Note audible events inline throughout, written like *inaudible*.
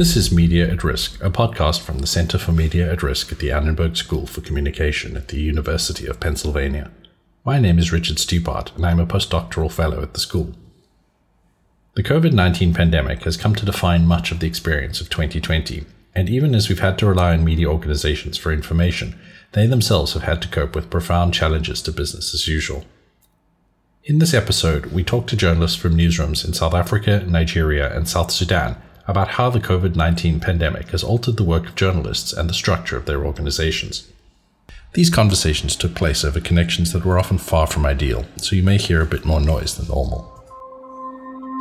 This is Media at Risk, a podcast from the Center for Media at Risk at the Annenberg School for Communication at the University of Pennsylvania. My name is Richard Stupart, and I am a postdoctoral fellow at the school. The COVID 19 pandemic has come to define much of the experience of 2020, and even as we've had to rely on media organizations for information, they themselves have had to cope with profound challenges to business as usual. In this episode, we talk to journalists from newsrooms in South Africa, Nigeria, and South Sudan about how the COVID 19 pandemic has altered the work of journalists and the structure of their organizations. These conversations took place over connections that were often far from ideal, so you may hear a bit more noise than normal.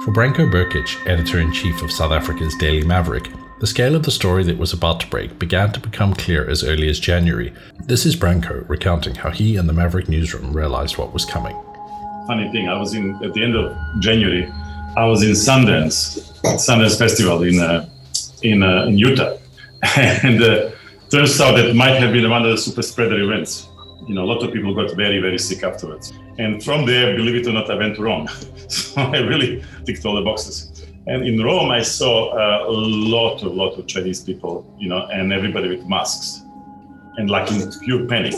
For Branko Brkic, editor in chief of South Africa's Daily Maverick, the scale of the story that was about to break began to become clear as early as January. This is Branko recounting how he and the Maverick newsroom realized what was coming. Funny thing, I was in at the end of January I was in Sundance, Sundance Festival in uh, in, uh, in Utah, *laughs* and uh, turns out that might have been one of the super spreader events. You know, a lot of people got very very sick afterwards, and from there, believe it or not, I went to Rome. *laughs* so I really ticked all the boxes. And in Rome, I saw uh, a lot, of lot of Chinese people, you know, and everybody with masks, and like in pure panic.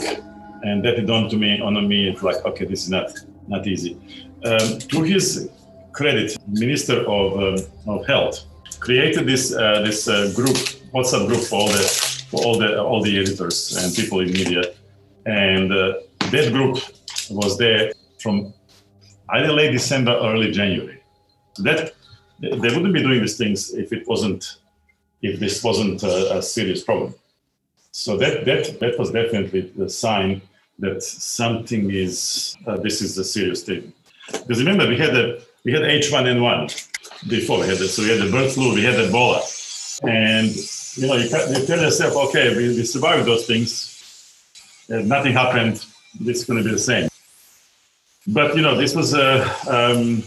And that dawned to me, on me, it's like, okay, this is not not easy. Um, to his credit, Minister of, um, of Health, created this uh, this uh, group, WhatsApp group for all the for all the all the editors and people in media, and uh, that group was there from either late December, early January. That they wouldn't be doing these things if it wasn't if this wasn't a, a serious problem. So that that that was definitely the sign that something is uh, this is a serious thing. Because remember, we had a we had H1N1 before. We had the, so we had the bird flu, we had Ebola, and you know you, you tell yourself, okay, we, we survived those things. And nothing happened. This is going to be the same. But you know, this was a um,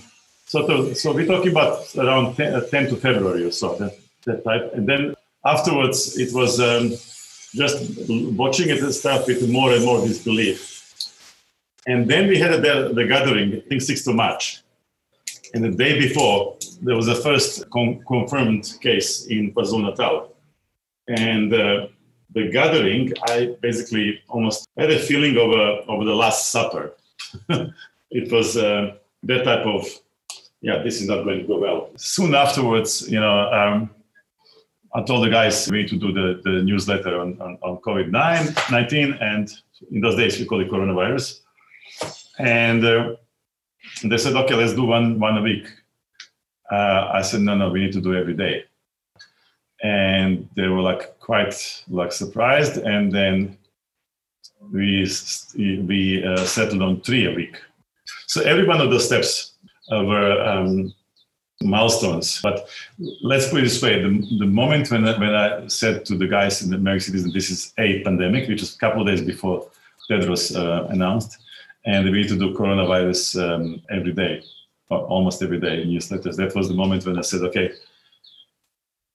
sort of. So we're talking about around 10, uh, 10 to February or so that that type, and then afterwards it was um, just watching it and stuff with more and more disbelief. And then we had the, the gathering, I think 6th of March. And the day before, there was a first con- confirmed case in KwaZulu Natal. And uh, the gathering, I basically almost had a feeling of, a, of the Last Supper. *laughs* it was uh, that type of, yeah, this is not going to go well. Soon afterwards, you know, um, I told the guys we need to do the, the newsletter on, on, on COVID 19, and in those days we call it coronavirus. And uh, they said, okay, let's do one one a week. Uh, I said, no, no, we need to do every day. And they were like quite like surprised, and then we we uh, settled on three a week. So every one of those steps were um, milestones. But let's put it this way: the, the moment when I, when I said to the guys in the Maverick Citizen, this is a pandemic, which was a couple of days before Tedros uh, announced, and we need to do coronavirus um, every day, almost every day in newsletters. That was the moment when I said, okay,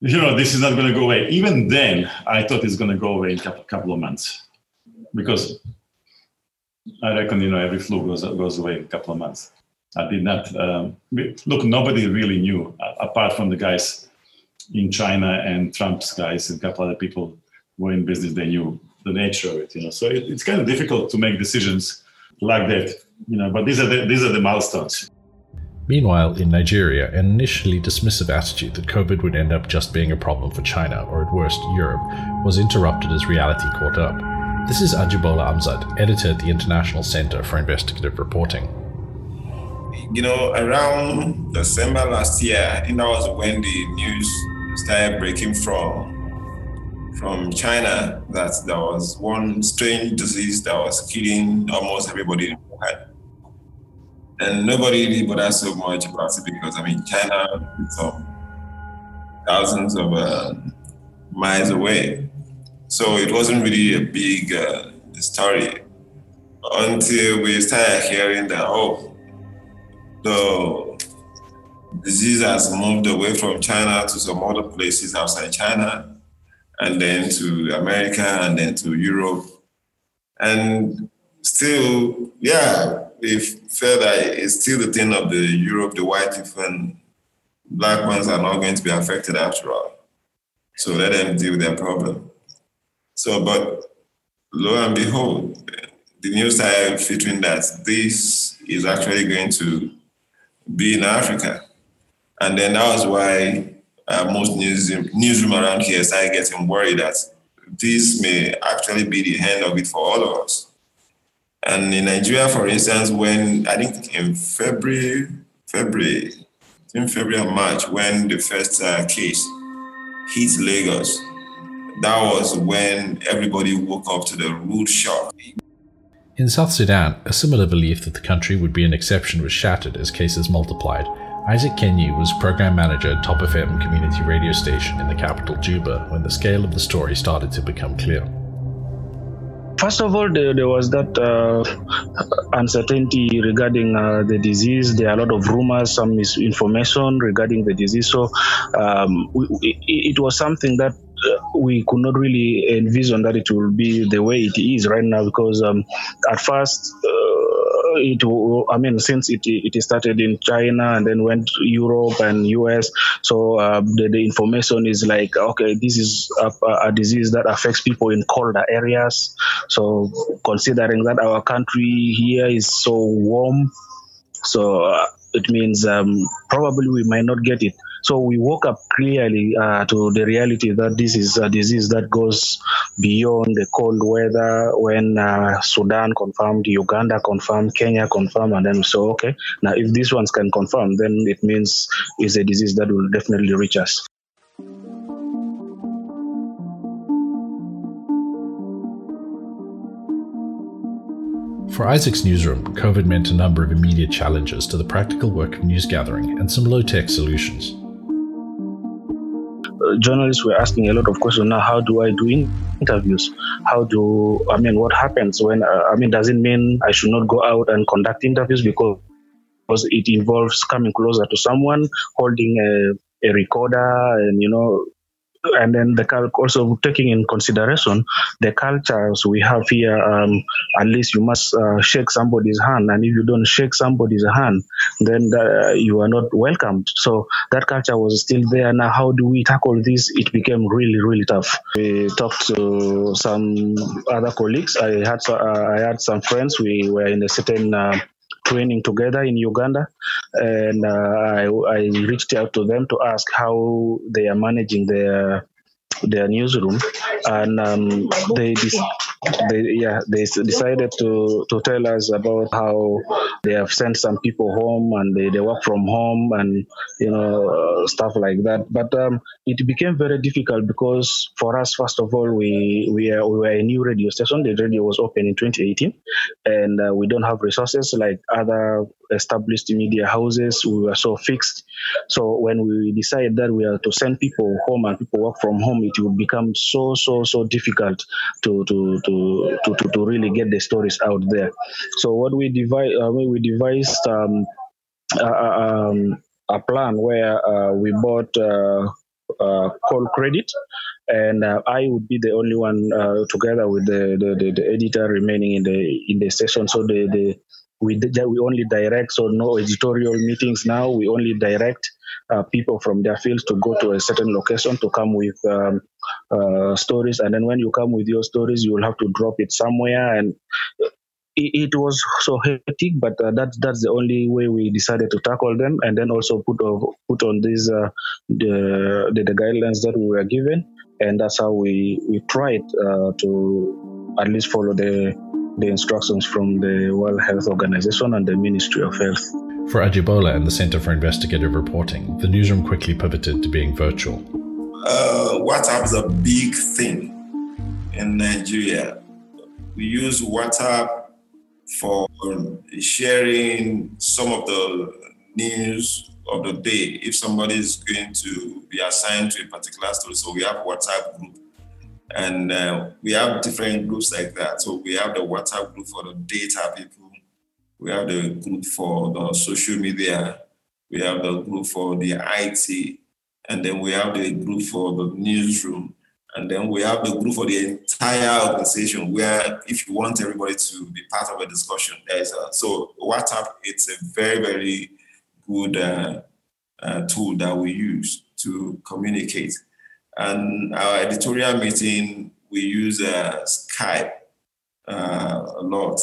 you know, this is not going to go away. Even then, I thought it's going to go away in a couple of months because I reckon, you know, every flu goes, goes away in a couple of months. I did not, um, look, nobody really knew apart from the guys in China and Trump's guys and a couple other people who were in business, they knew the nature of it, you know. So it, it's kind of difficult to make decisions like that, you know. But these are the, these are the milestones. Meanwhile, in Nigeria, an initially dismissive attitude that COVID would end up just being a problem for China, or at worst Europe, was interrupted as reality caught up. This is Ajibola Amzat, editor at the International Center for Investigative Reporting. You know, around December last year, I think that was when the news started breaking from from China that there was one strange disease that was killing almost everybody in Wuhan. And nobody really bothered so much about it because, I mean, China is thousands of uh, miles away. So it wasn't really a big uh, story until we started hearing that, oh, the disease has moved away from China to some other places outside China and then to America and then to Europe. And still, yeah, we felt that it's still the thing of the Europe, the white and black ones are not going to be affected after all. So let them deal with their problem. So, but lo and behold, the news I started featuring that this is actually going to be in Africa. And then that was why uh, most newsroom, newsroom around here started getting worried that this may actually be the end of it for all of us. And in Nigeria, for instance, when I think in February, February, in February and March, when the first uh, case hit Lagos, that was when everybody woke up to the rude shock. In South Sudan, a similar belief that the country would be an exception was shattered as cases multiplied. Isaac Kenyi was program manager at Top of FM community radio station in the capital Juba when the scale of the story started to become clear. First of all, there, there was that uh, uncertainty regarding uh, the disease. There are a lot of rumors, some misinformation regarding the disease. So um, we, it, it was something that uh, we could not really envision that it will be the way it is right now because um, at first uh, it I mean since it it started in China and then went to Europe and US so uh, the, the information is like okay this is a, a, disease that affects people in colder areas. So considering that our country here is so warm so uh, it means um, probably we might not get it so we woke up clearly uh, to the reality that this is a disease that goes beyond the cold weather. When uh, Sudan confirmed, Uganda confirmed, Kenya confirmed, and then we saw, okay, now if these ones can confirm, then it means it's a disease that will definitely reach us. For Isaac's newsroom, COVID meant a number of immediate challenges to the practical work of news gathering and some low tech solutions. Journalists were asking a lot of questions now. How do i do interviews? How do i mean what happens when uh, i mean does it mean i should not go out and conduct interviews because because it involves coming closer to someone holding a, a recorder and you know and then the also taking in consideration the cultures we have here um, at least you must uh, shake somebody's hand and if you don't shake somebody's hand then the, you are not welcomed. So that culture was still there. Now how do we tackle this? It became really really tough. We talked to some other colleagues. I had uh, i had some friends. We were in a certain uh, training together in Uganda, and uh, I, I reached out to them to ask how they are managing their their newsroom, and um, they they yeah they decided to to tell us about how they have sent some people home and they, they work from home and you know stuff like that. But um, it became very difficult because for us first of all we we, are, we were a new radio station. The radio was open in 2018 and uh, we don't have resources like other established media houses. We were so fixed. So when we decided that we are to send people home and people work from home it would become so so so difficult to to to to, to, to, really get the stories out there. So what we devise, uh, we devised um, um, a plan where uh, we bought uh, uh, call credit, and uh, I would be the only one uh, together with the, the, the, the, editor remaining in the in the session. So the, the we we only direct, so no editorial meetings now. We only direct uh, people from their fields to go to a certain location to come with um, uh, stories. And then when you come with your stories, you will have to drop it somewhere. And it, it was so hectic, but uh, that's that's the only way we decided to tackle them. And then also put of, put on these uh, the, the, the guidelines that we were given, and that's how we we tried uh, to at least follow the the instructions from the World Health Organization and the Ministry of Health. For Ajibola and the Center for Investigative Reporting, the newsroom quickly pivoted to being virtual. Uh, WhatsApp is a big thing in Nigeria. We use WhatsApp for sharing some of the news of the day. If somebody is going to be assigned to a particular story, so we have WhatsApp group. And uh, we have different groups like that. So we have the WhatsApp group for the data people we have the group for the social media. We have the group for the IT. And then we have the group for the newsroom. And then we have the group for the entire organization where if you want everybody to be part of a discussion, there is a, so WhatsApp, it's a very, very good uh, uh, tool that we use to communicate. And our editorial meeting, we use uh, Skype uh, a lot.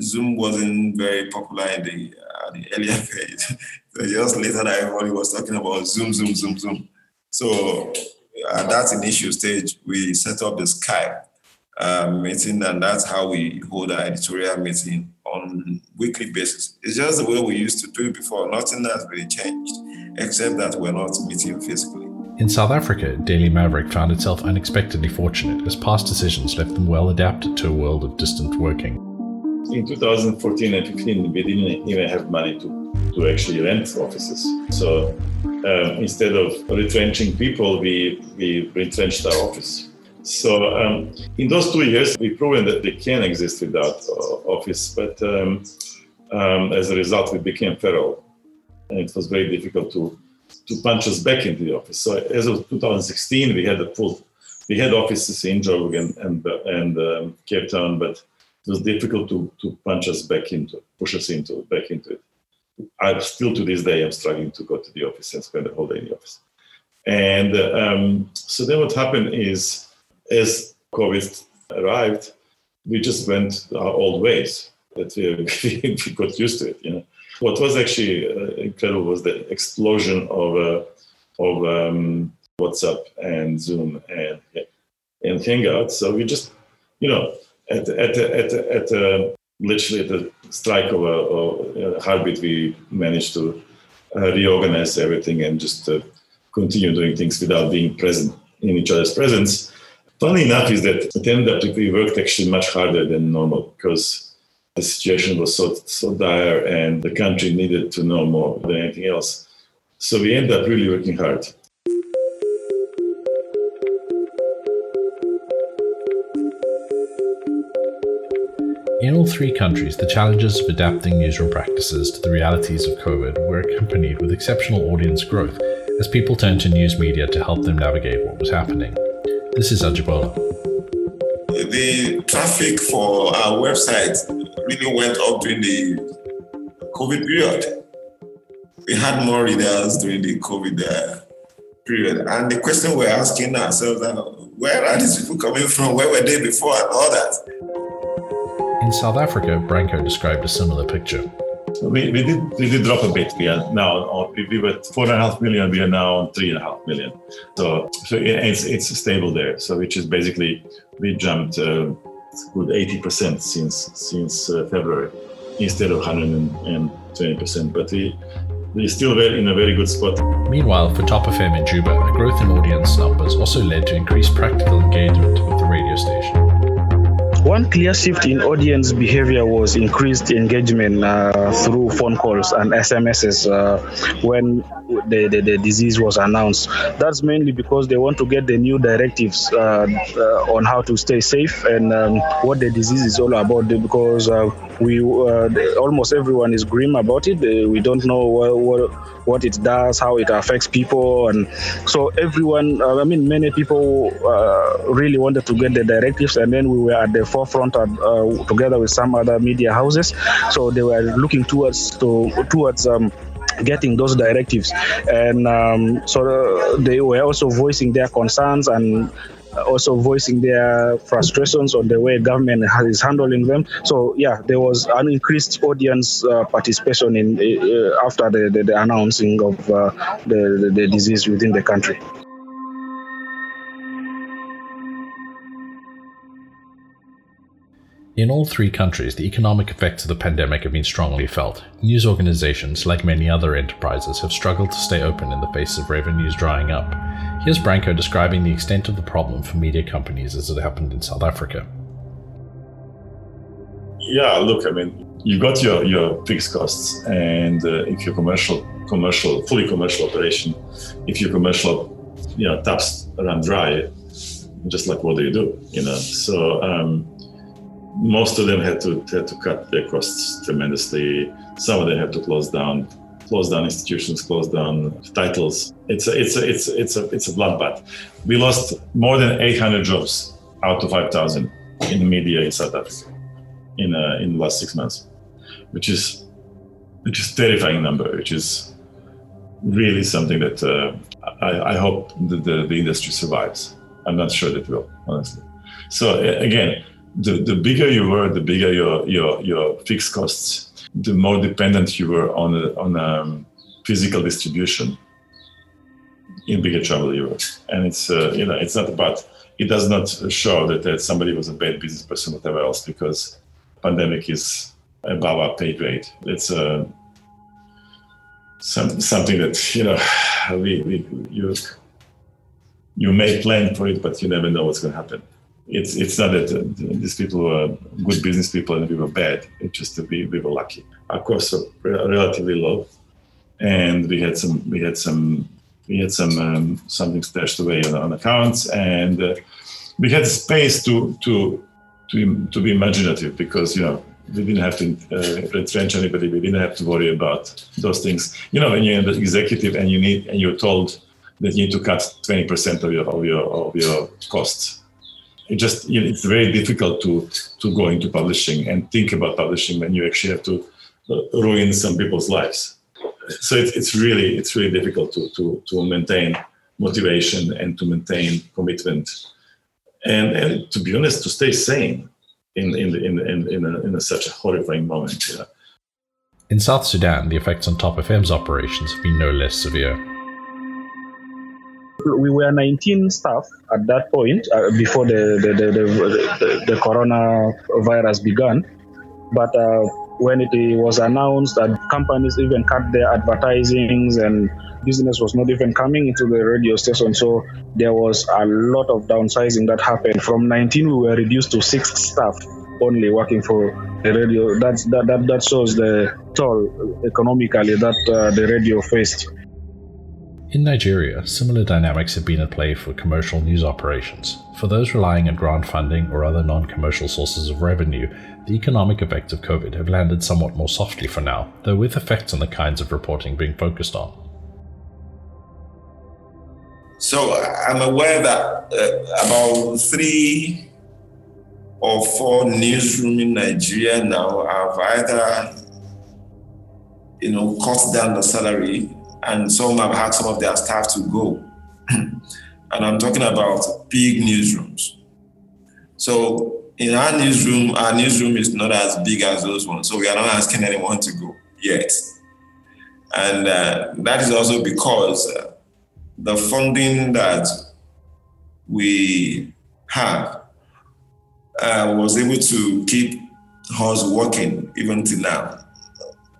Zoom wasn't very popular in the, uh, the earlier *laughs* phase. so just later everybody was talking about Zoom, Zoom, Zoom, Zoom. So at that initial stage, we set up the Skype uh, meeting, and that's how we hold our editorial meeting on weekly basis. It's just the way we used to do it before. Nothing has really changed, except that we're not meeting physically. In South Africa, Daily Maverick found itself unexpectedly fortunate as past decisions left them well adapted to a world of distant working. In 2014 and 15, we didn't even have money to, to actually rent offices. So um, instead of retrenching people, we, we retrenched our office. So um, in those two years, we've proven that they can exist without uh, office, but um, um, as a result, we became feral, and it was very difficult to to punch us back into the office. So as of 2016, we had a full, we had offices in Joburg and and, and um, Cape Town, but it was difficult to to punch us back into, push us into back into it. I still to this day I'm struggling to go to the office and spend the whole day in the office. And um, so then what happened is, as COVID arrived, we just went our old ways. That we, *laughs* we got used to it, you know. What was actually uh, incredible was the explosion of uh, of um, WhatsApp and Zoom and and Hangouts. So we just, you know, at at at at, at literally at the strike of a, a, heartbeat, we managed to uh, reorganize everything and just uh, continue doing things without being present in each other's presence. Funny enough is that it ended up we worked actually much harder than normal because the situation was so, so dire and the country needed to know more than anything else. So we ended up really working hard. In all three countries, the challenges of adapting newsroom practices to the realities of COVID were accompanied with exceptional audience growth as people turned to news media to help them navigate what was happening. This is Ajibola. The traffic for our website really went up during the COVID period. We had more readers during the COVID uh, period. And the question we're asking ourselves uh, where are these people coming from? Where were they before and all that? In South Africa, Branko described a similar picture. We, we did we did drop a bit. We are now we were four and a half million. We are now on three and a half million. So so it's it's stable there. So which is basically we jumped uh, good 80% since since uh, February instead of 120%. But we we're still very, in a very good spot. Meanwhile, for Top FM in Juba, a growth in audience numbers also led to increased practical engagement with the radio station. One clear shift in audience behavior was increased engagement uh, through phone calls and SMSs uh, when the, the, the, disease was announced. That's mainly because they want to get the new directives uh, uh on how to stay safe and um, what the disease is all about. Because uh, we uh, almost everyone is grim about it. we don't know what, what, what it does, how it affects people, and so everyone. I mean, many people really wanted to get the directives, and then we were at the forefront uh, together with some other media houses. So they were looking towards to towards. Um, getting those directives and um, so uh, they were also voicing their concerns and also voicing their frustrations on the way government is handling them. So yeah, there was an increased audience uh, participation in uh, after the, the, the, announcing of uh, the, the disease within the country. In all three countries, the economic effects of the pandemic have been strongly felt. News organizations, like many other enterprises, have struggled to stay open in the face of revenues drying up. Here's Branko describing the extent of the problem for media companies as it happened in South Africa. Yeah, look, I mean, you've got your, your fixed costs, and uh, if your commercial, commercial, fully commercial operation, if your commercial, you know, taps run dry, just like what do you do, you know? So, um, most of them had to had to cut their costs tremendously. Some of them had to close down, close down institutions, close down titles. It's a it's a it's a, it's a it's a bloodbath. We lost more than 800 jobs out of 5,000 in the media in South Africa in uh, in the last six months, which is which is terrifying number. Which is really something that uh, I, I hope the, the, the industry survives. I'm not sure that it will, honestly. So again, the, the bigger you were, the bigger your, your, your fixed costs, the more dependent you were on a, on a um, physical distribution, in bigger trouble you were. And it's, uh, you know, it's not about, it does not show that, that somebody was a bad business person, whatever else, because pandemic is above our pay grade. It's uh, some, something that, you know, we, we, you, you may plan for it, but you never know what's going to happen it's it's not that uh, these people were good business people and we were bad. It's just that we, we were lucky. Our costs are relatively low, and we had some we had some we had some um, something stashed away on, on accounts, and uh, we had space to to to to be imaginative because you know we didn't have to uh, retrench anybody. We didn't have to worry about those things. You know, when you're the executive and you need and you're told that you need to cut 20% of your of your of your costs it just you know, it's very difficult to to go into publishing and think about publishing when you actually have to uh, ruin some people's lives. So it, it's really it's really difficult to to to maintain motivation and to maintain commitment, and and to be honest, to stay sane in in in in, in, a, in a, such a horrifying moment. In South Sudan, the effects on Top FM's operations have been no less severe we were 19 staff at that point uh, before the the, the, the, the, coronavirus began. But uh, when it was announced that companies even cut their advertisings and business was not even coming into the radio station, so there was a lot of downsizing that happened. From 19, we were reduced to six staff only working for the radio. That's, that, that, that shows the toll economically that uh, the radio faced. In Nigeria, similar dynamics have been at play for commercial news operations. For those relying on grant funding or other non commercial sources of revenue, the economic effects of COVID have landed somewhat more softly for now, though with effects on the kinds of reporting being focused on. So I'm aware that uh, about three or four newsrooms in Nigeria now have either, you know, cut down the salary and some have had some of their staff to go. *clears throat* and I'm talking about big newsrooms. So in our newsroom, our newsroom is not as big as those ones. So we are not asking anyone to go yet. And uh, that is also because uh, the funding that we have uh, was able to keep us working even till now.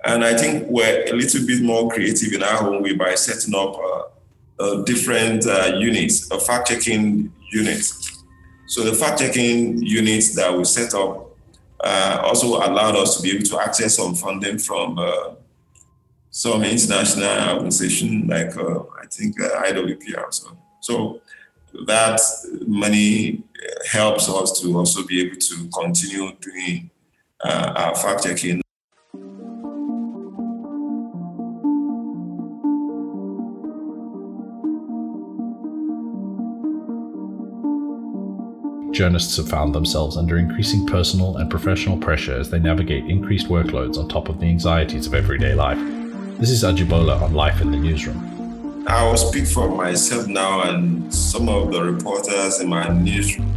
And I think we're a little bit more creative in our own way by setting up uh, uh, different uh, units, a fact checking unit. So the fact checking units that we set up uh, also allowed us to be able to access some funding from uh, some international organization like uh, I think IWPR. So, so that money helps us to also be able to continue doing our fact checking journalists have found themselves under increasing personal and professional pressure as they navigate increased workloads on top of the anxieties of everyday life. This is Ajibola on Life in the Newsroom. I will speak for myself now and some of the reporters in my newsroom.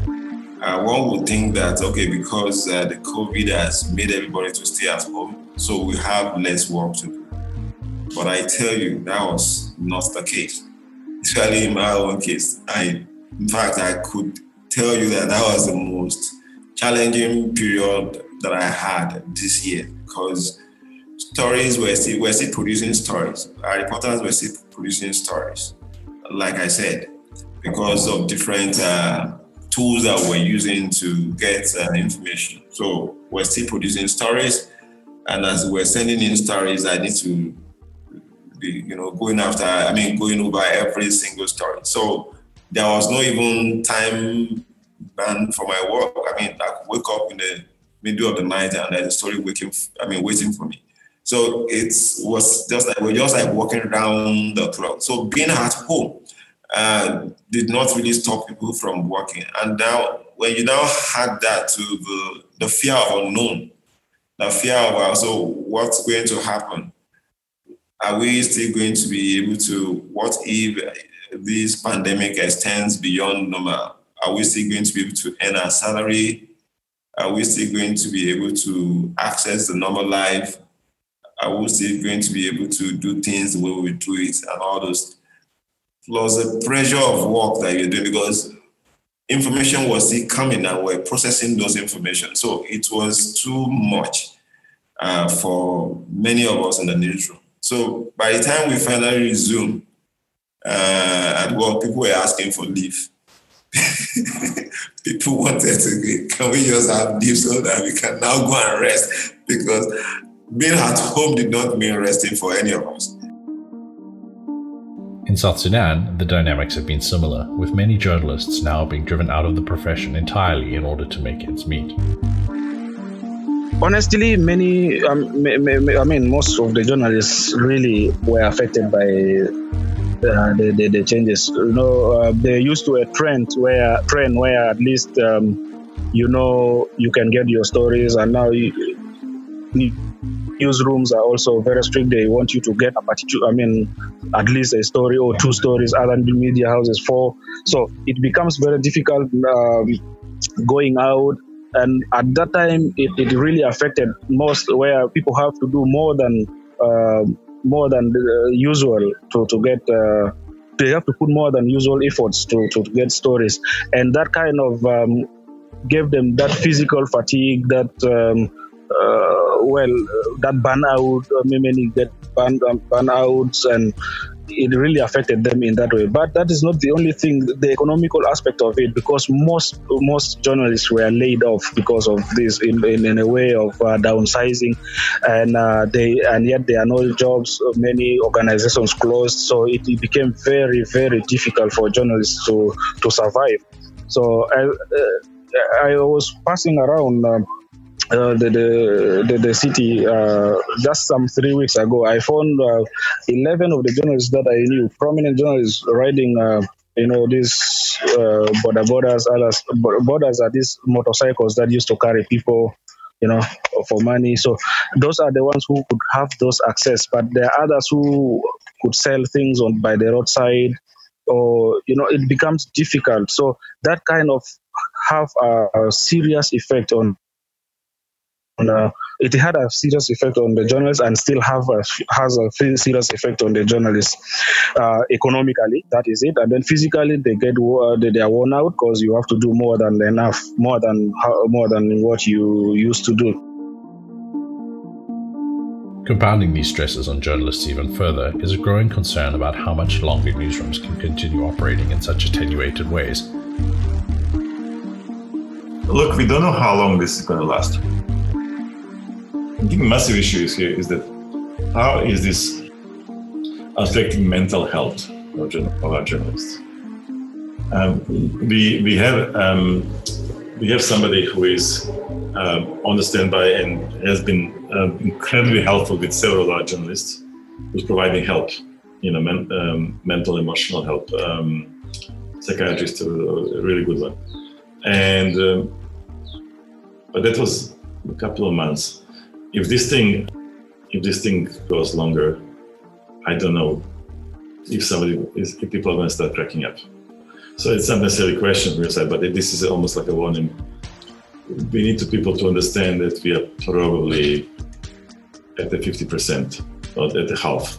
Uh, one would think that, okay, because uh, the COVID has made everybody to stay at home, so we have less work to do. But I tell you, that was not the case. Especially in my own case. I, in fact, I could tell you that that was the most challenging period that I had this year because stories were still we're still producing stories. Our reporters were still producing stories. Like I said, because of different uh, tools that we're using to get uh, information. So we're still producing stories, and as we're sending in stories, I need to be, you know, going after. I mean, going over every single story. So there was no even time ban for my work. I mean, I could wake up in the middle of the night and there's a story waiting, I mean, waiting for me. So it was just like we're just like walking around the clock. So being at home uh, did not really stop people from working. And now, when you now had that to the, the fear of unknown, the fear of also what's going to happen, are we still going to be able to? What if this pandemic extends beyond normal, are we still going to be able to earn our salary? Are we still going to be able to access the normal life? Are we still going to be able to do things the way we do it and all those? Plus the pressure of work that you're doing because information was still coming and we're processing those information. So it was too much uh, for many of us in the newsroom. So by the time we finally resumed uh, at work, people were asking for leave. *laughs* people wanted to can we just have leave so that we can now go and rest because being at home did not mean resting for any of us. In South Sudan, the dynamics have been similar, with many journalists now being driven out of the profession entirely in order to make ends meet. Honestly, many, um, I mean, most of the journalists really were affected by uh, the, the, the, changes. You know, uh, they're used to a trend where trend where at least um, you know you can get your stories, and now you, newsrooms are also very strict. They want you to get a particular, I mean, at least a story or two stories. Other media houses four. So it becomes very difficult um, going out. And at that time, it, it really affected most where people have to do more than uh, more than usual to to get. Uh, they have to put more than usual efforts to, to, to get stories, and that kind of um, gave them that physical fatigue that um, uh, well, uh, that burnout, uh, many get burn, burnouts, and it really affected them in that way. But that is not the only thing. The economical aspect of it, because most most journalists were laid off because of this, in, in, in a way of uh, downsizing, and uh, they and yet there are no jobs. Many organizations closed, so it, it became very very difficult for journalists to to survive. So I uh, I was passing around. Um, uh, the, the, the, the city uh, just some three weeks ago. I found uh, 11 of the journalists that I knew, prominent journalists, riding, uh, you know, these uh, boda bodas, others, borders are these motorcycles that used to carry people, you know, for money. So those are the ones who could have those access, but there are others who could sell things on by the roadside, or you know, it becomes difficult. So that kind of have a, a serious effect on uh, it had a serious effect on the journalists and still have a, has a serious effect on the journalists uh, economically that is it and then physically they get uh, they, are worn out because you have to do more than enough more than more than what you used to do Compounding these stresses on journalists even further is a growing concern about how much longer newsrooms can continue operating in such attenuated ways. Look, we don't know how long this is going to last. I think massive issue is here is that how is this affecting mental health of, our journalists? Um, we we have um, we have somebody who is um, on the standby and has been uh, incredibly helpful with several of our journalists, who's providing help, you know, men, um, mental, emotional help. Um, psychiatrist, a, a, really good one, and but that was a couple of months if this thing if this thing goes longer, I don't know if somebody is if people are going to start cracking up. So it's not necessarily a question from your side, but this is almost like a warning. We need to people to understand that we are probably at the 50% or at the half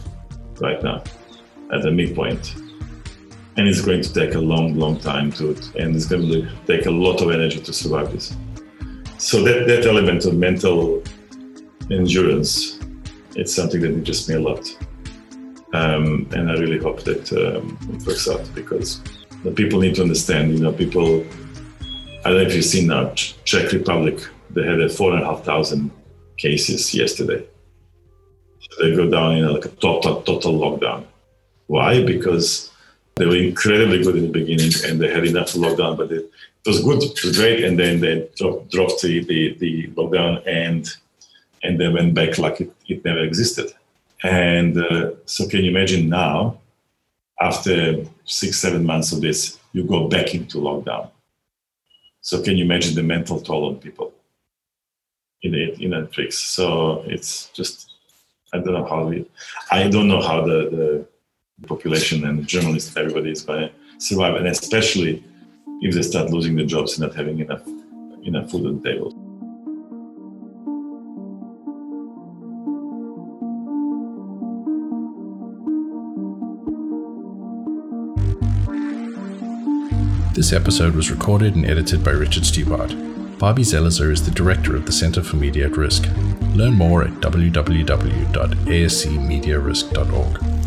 right now, at the midpoint. And it's going to take a long, long time to, and it's going to take a lot of energy to survive this. So that, that element of mental endurance, it's something that interests me a lot. Um, and I really hope that um, it works out because the people need to understand, you know, people, I don't know if you've seen now, Czech Republic, they had four and a half thousand cases yesterday. So they go down in like a total, total lockdown. Why? Because they were incredibly good in the beginning and they had enough lockdown, but it, it was good, it was great. And then they dropped, dropped the, the, the lockdown and and they went back like it, it never existed. And uh, so, can you imagine now, after six, seven months of this, you go back into lockdown? So, can you imagine the mental toll on people in it, in Netflix? So, it's just, I don't know how we, I don't know how the, the population and the journalists, everybody is going to survive, and especially if they start losing their jobs and not having enough enough food on the table. This episode was recorded and edited by Richard Stupart. Barbie Zelizer is the director of the Center for Media at Risk. Learn more at www.ascmediarisk.org.